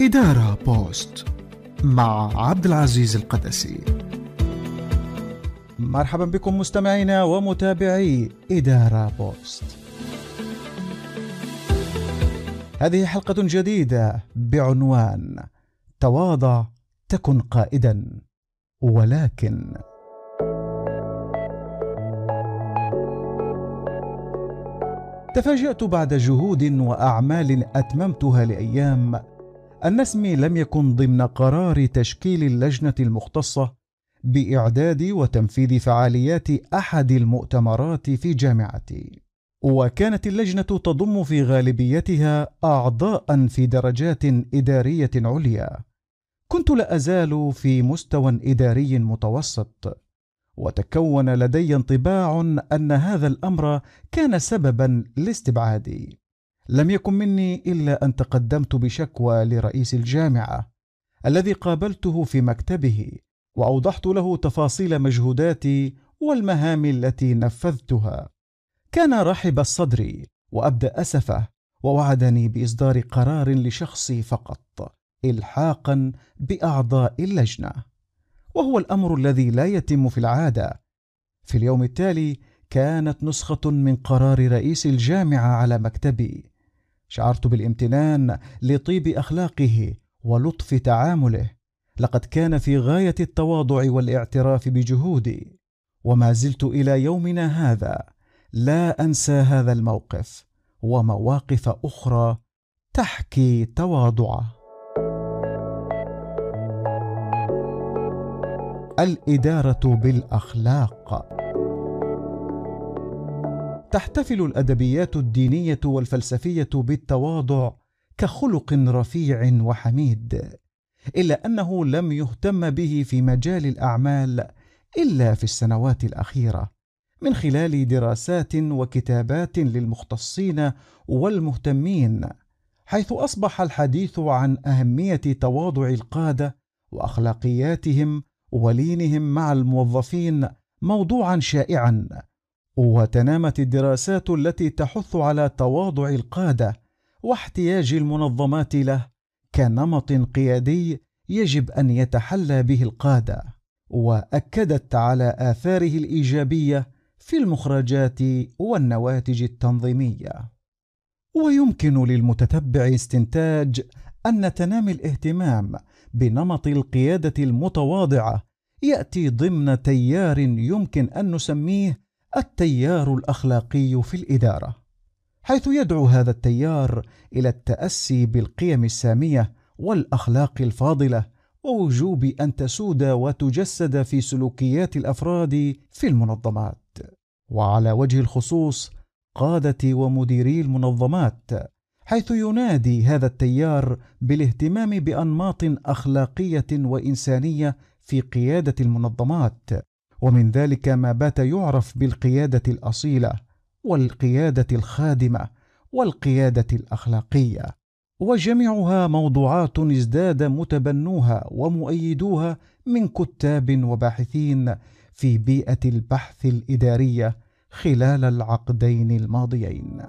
إدارة بوست مع عبد العزيز القدسي. مرحبا بكم مستمعينا ومتابعي إدارة بوست. هذه حلقة جديدة بعنوان تواضع تكن قائدا ولكن. تفاجأت بعد جهود وأعمال أتممتها لأيام أن اسمي لم يكن ضمن قرار تشكيل اللجنة المختصة بإعداد وتنفيذ فعاليات أحد المؤتمرات في جامعتي. وكانت اللجنة تضم في غالبيتها أعضاء في درجات إدارية عليا. كنت لا أزال في مستوى إداري متوسط، وتكون لدي انطباع أن هذا الأمر كان سببا لاستبعادي لم يكن مني إلا أن تقدمت بشكوى لرئيس الجامعة الذي قابلته في مكتبه وأوضحت له تفاصيل مجهوداتي والمهام التي نفذتها. كان رحب الصدر وابدى أسفه ووعدني بإصدار قرار لشخصي فقط الحاقا بأعضاء اللجنة. وهو الأمر الذي لا يتم في العادة. في اليوم التالي كانت نسخة من قرار رئيس الجامعة على مكتبي. شعرت بالامتنان لطيب أخلاقه ولطف تعامله. لقد كان في غاية التواضع والاعتراف بجهودي وما زلت إلى يومنا هذا لا أنسى هذا الموقف ومواقف أخرى تحكي تواضعه. الإدارة بالأخلاق. تحتفل الأدبيات الدينية والفلسفية بالتواضع كخلق رفيع وحميد إلا أنه لم يهتم به في مجال الأعمال إلا في السنوات الأخيرة من خلال دراسات وكتابات للمختصين والمهتمين حيث أصبح الحديث عن أهمية تواضع القادة وأخلاقياتهم ولينهم مع الموظفين موضوعا شائعا وتنامت الدراسات التي تحث على تواضع القادة واحتياج المنظمات له كنمط قيادي يجب أن يتحلى به القادة وأكدت على آثاره الإيجابية في المخرجات والنواتج التنظيمية. ويمكن للمتتبع استنتاج أن تنامي الاهتمام بنمط القيادة المتواضعة يأتي ضمن تيار يمكن أن نسميه التيار الأخلاقي في الإدارة حيث يدعو هذا التيار إلى التأسي بالقيم السامية والأخلاق الفاضلة ووجوب أن تسود وتجسد في سلوكيات الأفراد في المنظمات. وعلى وجه الخصوص قادة ومديري المنظمات حيث ينادي هذا التيار بالاهتمام بأنماط أخلاقية وإنسانية في قيادة المنظمات ومن ذلك ما بات يعرف بالقيادة الأصيلة والقيادة الخادمة والقيادة الأخلاقية. وجميعها موضوعات ازداد متبنوها ومؤيدوها من كتاب وباحثين في بيئة البحث الإدارية خلال العقدين الماضيين.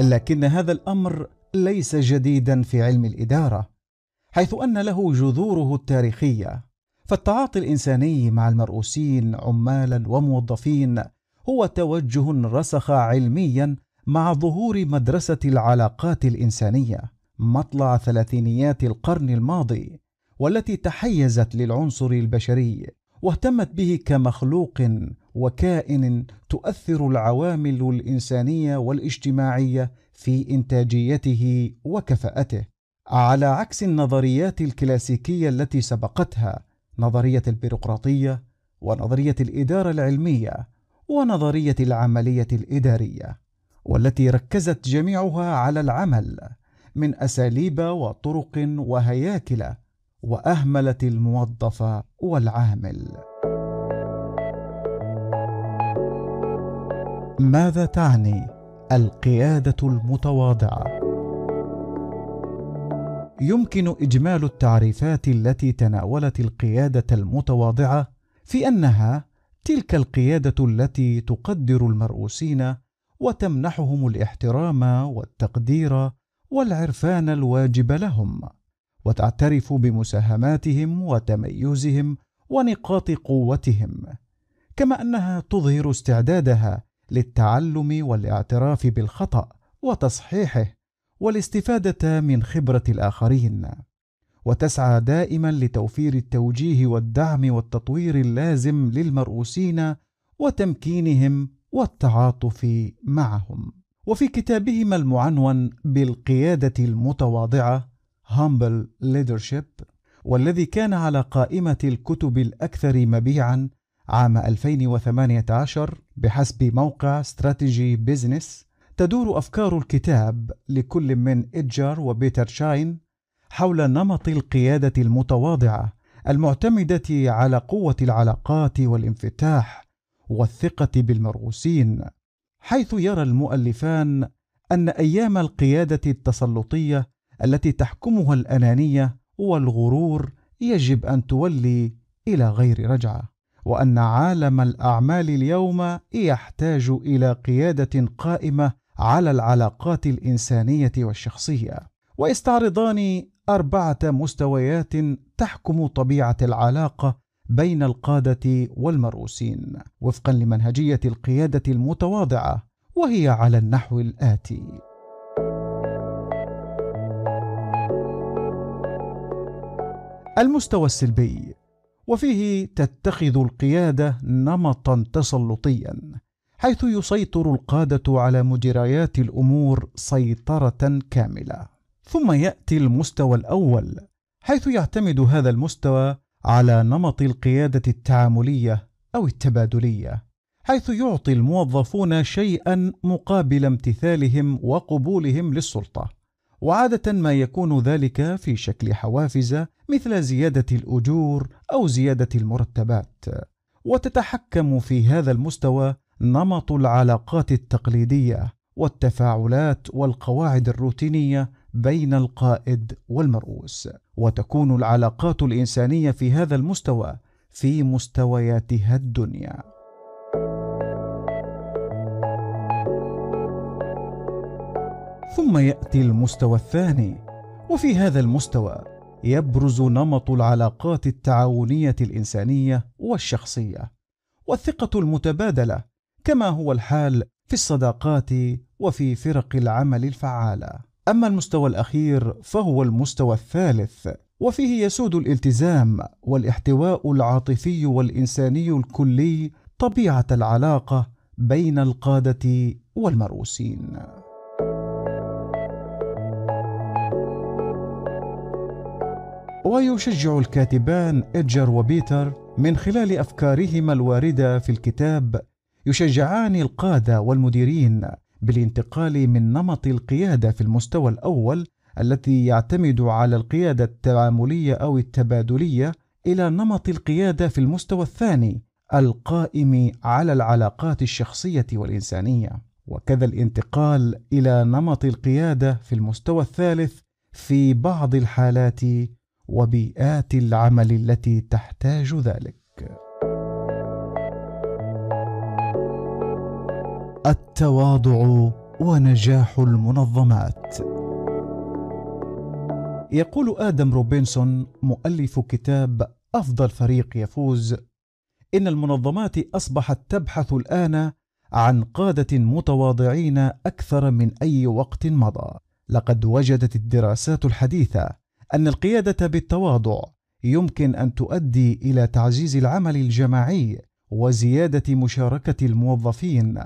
لكن هذا الأمر ليس جديدا في علم الإدارة. حيث أن له جذوره التاريخية. فالتعاطي الإنساني مع المرؤوسين عمالا وموظفين هو توجه رسخ علميا مع ظهور مدرسة العلاقات الإنسانية مطلع ثلاثينيات القرن الماضي والتي تحيزت للعنصر البشري واهتمت به كمخلوق وكائن تؤثر العوامل الإنسانية والاجتماعية في إنتاجيته وكفاءته. على عكس النظريات الكلاسيكية التي سبقتها نظرية البيروقراطية ونظرية الإدارة العلمية ونظرية العملية الإدارية والتي ركزت جميعها على العمل من أساليب وطرق وهياكل وأهملت الموظف والعامل. ماذا تعني القيادة المتواضعة؟ يمكن إجمال التعريفات التي تناولت القيادة المتواضعة في أنها تلك القيادة التي تقدر المرؤوسين وتمنحهم الاحترام والتقدير والعرفان الواجب لهم وتعترف بمساهماتهم وتميزهم ونقاط قوتهم كما أنها تظهر استعدادها للتعلم والاعتراف بالخطأ وتصحيحه. والاستفادة من خبرة الآخرين وتسعى دائما لتوفير التوجيه والدعم والتطوير اللازم للمرؤوسين وتمكينهم والتعاطف معهم. وفي كتابهما المعنون بالقيادة المتواضعة Humble Leadership والذي كان على قائمة الكتب الأكثر مبيعا عام 2018 بحسب موقع استراتيجي بيزنس تدور أفكار الكتاب لكل من إدجار وبيتر شاين حول نمط القيادة المتواضعة المعتمدة على قوة العلاقات والانفتاح والثقة بالمرؤوسين حيث يرى المؤلفان أن أيام القيادة التسلطية التي تحكمها الأنانية والغرور يجب أن تولي إلى غير رجعة وأن عالم الأعمال اليوم يحتاج إلى قيادة قائمة على العلاقات الإنسانية والشخصية. ويستعرضان أربعة مستويات تحكم طبيعة العلاقة بين القادة والمرؤوسين وفقا لمنهجية القيادة المتواضعة وهي على النحو الآتي: المستوى السلبي. وفيه تتخذ القيادة نمطا تسلطيا. حيث يسيطر القادة على مجريات الأمور سيطرة كاملة. ثم يأتي المستوى الأول حيث يعتمد هذا المستوى على نمط القيادة التعاملية أو التبادلية حيث يعطي الموظفون شيئا مقابل امتثالهم وقبولهم للسلطة. وعادة ما يكون ذلك في شكل حوافز مثل زيادة الأجور أو زيادة المرتبات، وتتحكم في هذا المستوى نمط العلاقات التقليدية والتفاعلات والقواعد الروتينية بين القائد والمرؤوس، وتكون العلاقات الإنسانية في هذا المستوى في مستوياتها الدنيا. ثم يأتي المستوى الثاني وفي هذا المستوى يبرز نمط العلاقات التعاونية الإنسانية والشخصية والثقة المتبادلة كما هو الحال في الصداقات وفي فرق العمل الفعالة. أما المستوى الأخير فهو المستوى الثالث وفيه يسود الالتزام والاحتواء العاطفي والإنساني الكلي طبيعة العلاقة بين القادة والمرؤوسين ويشجع الكاتبان إدجر وبيتر من خلال أفكارهما الواردة في الكتاب يشجعان القادة والمديرين بالانتقال من نمط القيادة في المستوى الأول التي يعتمد على القيادة التعاملية أو التبادلية إلى نمط القيادة في المستوى الثاني القائم على العلاقات الشخصية والإنسانية. وكذا الانتقال إلى نمط القيادة في المستوى الثالث في بعض الحالات وبيئات العمل التي تحتاج ذلك. التواضع ونجاح المنظمات. يقول آدم روبنسون مؤلف كتاب أفضل فريق يفوز إن المنظمات أصبحت تبحث الآن عن قادة متواضعين أكثر من أي وقت مضى. لقد وجدت الدراسات الحديثة أن القيادة بالتواضع يمكن أن تؤدي إلى تعزيز العمل الجماعي وزيادة مشاركة الموظفين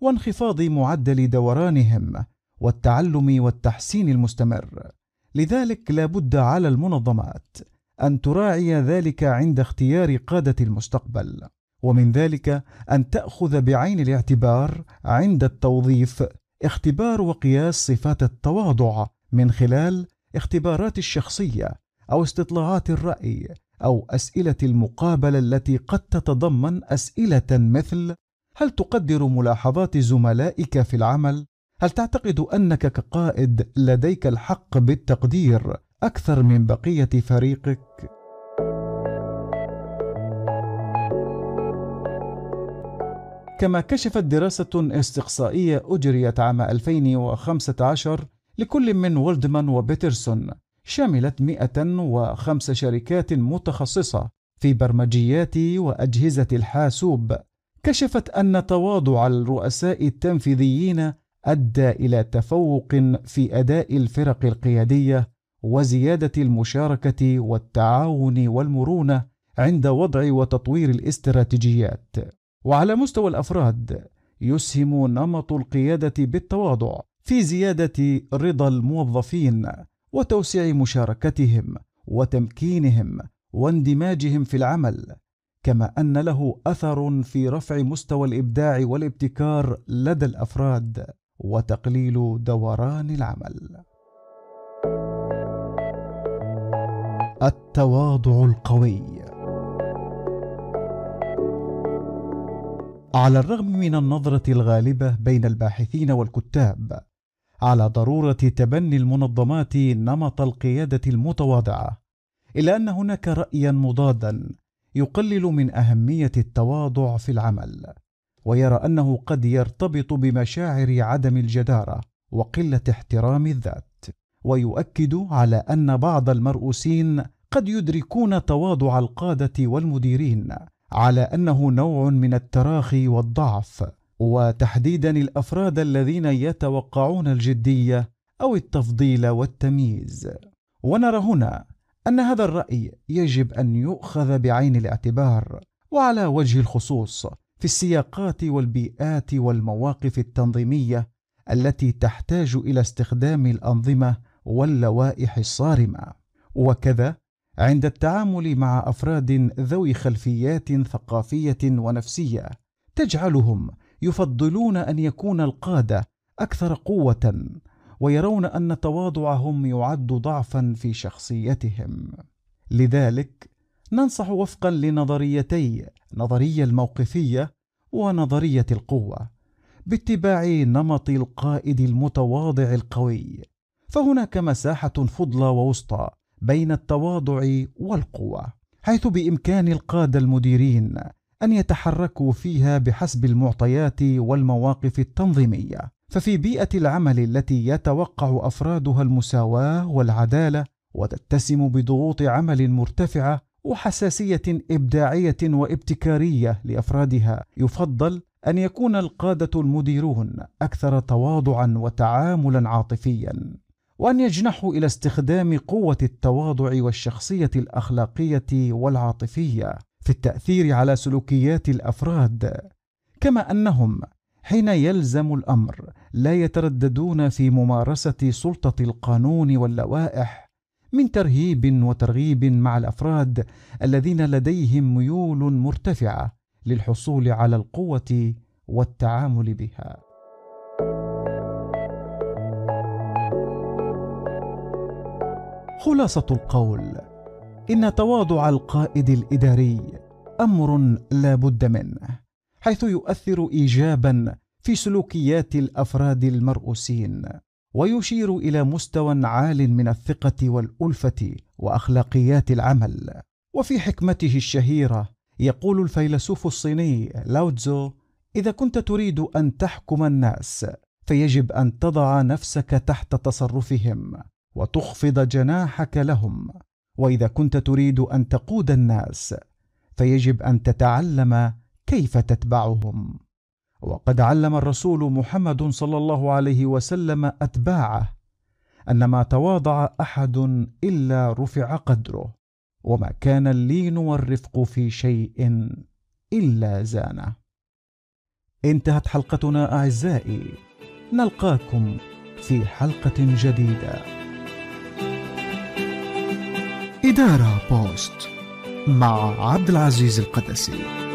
وانخفاض معدل دورانهم والتعلم والتحسين المستمر. لذلك لا بد على المنظمات أن تراعي ذلك عند اختيار قادة المستقبل ومن ذلك أن تأخذ بعين الاعتبار عند التوظيف اختبار وقياس صفات التواضع من خلال اختبارات الشخصية أو استطلاعات الرأي أو أسئلة المقابلة التي قد تتضمن أسئلة مثل هل تقدر ملاحظات زملائك في العمل؟ هل تعتقد أنك كقائد لديك الحق بالتقدير أكثر من بقية فريقك؟ كما كشفت دراسة استقصائية أجريت عام 2015 لكل من ولدمان وبيترسون شملت 105 شركات متخصصة في برمجيات وأجهزة الحاسوب. كشفت أن تواضع الرؤساء التنفيذيين أدى إلى تفوق في أداء الفرق القيادية وزيادة المشاركة والتعاون والمرونة عند وضع وتطوير الاستراتيجيات. وعلى مستوى الأفراد يسهم نمط القيادة بالتواضع في زيادة رضا الموظفين وتوسيع مشاركتهم وتمكينهم واندماجهم في العمل. كما أن له أثر في رفع مستوى الإبداع والابتكار لدى الأفراد وتقليل دوران العمل. التواضع القوي. على الرغم من النظرة الغالبة بين الباحثين والكتاب على ضرورة تبني المنظمات نمط القيادة المتواضعة، إلا أن هناك رأيا مضادا يقلل من أهمية التواضع في العمل، ويرى أنه قد يرتبط بمشاعر عدم الجدارة وقلة احترام الذات، ويؤكد على أن بعض المرؤوسين قد يدركون تواضع القادة والمديرين على أنه نوع من التراخي والضعف وتحديدا الأفراد الذين يتوقعون الجدية أو التفضيل والتمييز. ونرى هنا أن هذا الرأي يجب أن يؤخذ بعين الاعتبار وعلى وجه الخصوص في السياقات والبيئات والمواقف التنظيمية التي تحتاج إلى استخدام الأنظمة واللوائح الصارمة. وكذا عند التعامل مع أفراد ذوي خلفيات ثقافية ونفسية تجعلهم يفضلون أن يكون القادة أكثر قوة ويرون أن تواضعهم يعد ضعفا في شخصيتهم. لذلك ننصح وفقا لنظريتي نظرية الموقفية ونظرية القوة باتباع نمط القائد المتواضع القوي. فهناك مساحة فضلى ووسطى بين التواضع والقوة حيث بإمكان القادة المديرين أن يتحركوا فيها بحسب المعطيات والمواقف التنظيمية. ففي بيئة العمل التي يتوقع أفرادها المساواة والعدالة وتتسم بضغوط عمل مرتفعة وحساسية إبداعية وابتكارية لأفرادها. يفضل أن يكون القادة المديرون أكثر تواضعا وتعاملا عاطفيا وأن يجنحوا إلى استخدام قوة التواضع والشخصية الأخلاقية والعاطفية في التأثير على سلوكيات الأفراد. كما أنهم حين يلزم الأمر لا يترددون في ممارسة سلطة القانون واللوائح من ترهيب وترغيب مع الأفراد الذين لديهم ميول مرتفعة للحصول على القوة والتعامل بها. خلاصة القول إن تواضع القائد الإداري أمر لا بد منه. حيث يؤثر إيجابا في سلوكيات الأفراد المرؤوسين ويشير إلى مستوى عال من الثقة والألفة وأخلاقيات العمل. وفي حكمته الشهيرة يقول الفيلسوف الصيني لاوتزو إذا كنت تريد أن تحكم الناس فيجب أن تضع نفسك تحت تصرفهم وتخفض جناحك لهم. وإذا كنت تريد أن تقود الناس فيجب أن تتعلم كيف تتبعهم؟ وقد علم الرسول محمد صلى الله عليه وسلم أتباعه أن ما تواضع أحد إلا رفع قدره وما كان اللين والرفق في شيء إلا زانه. انتهت حلقتنا أعزائي نلقاكم في حلقة جديدة. إدارة بوست مع عبد العزيز القدسي.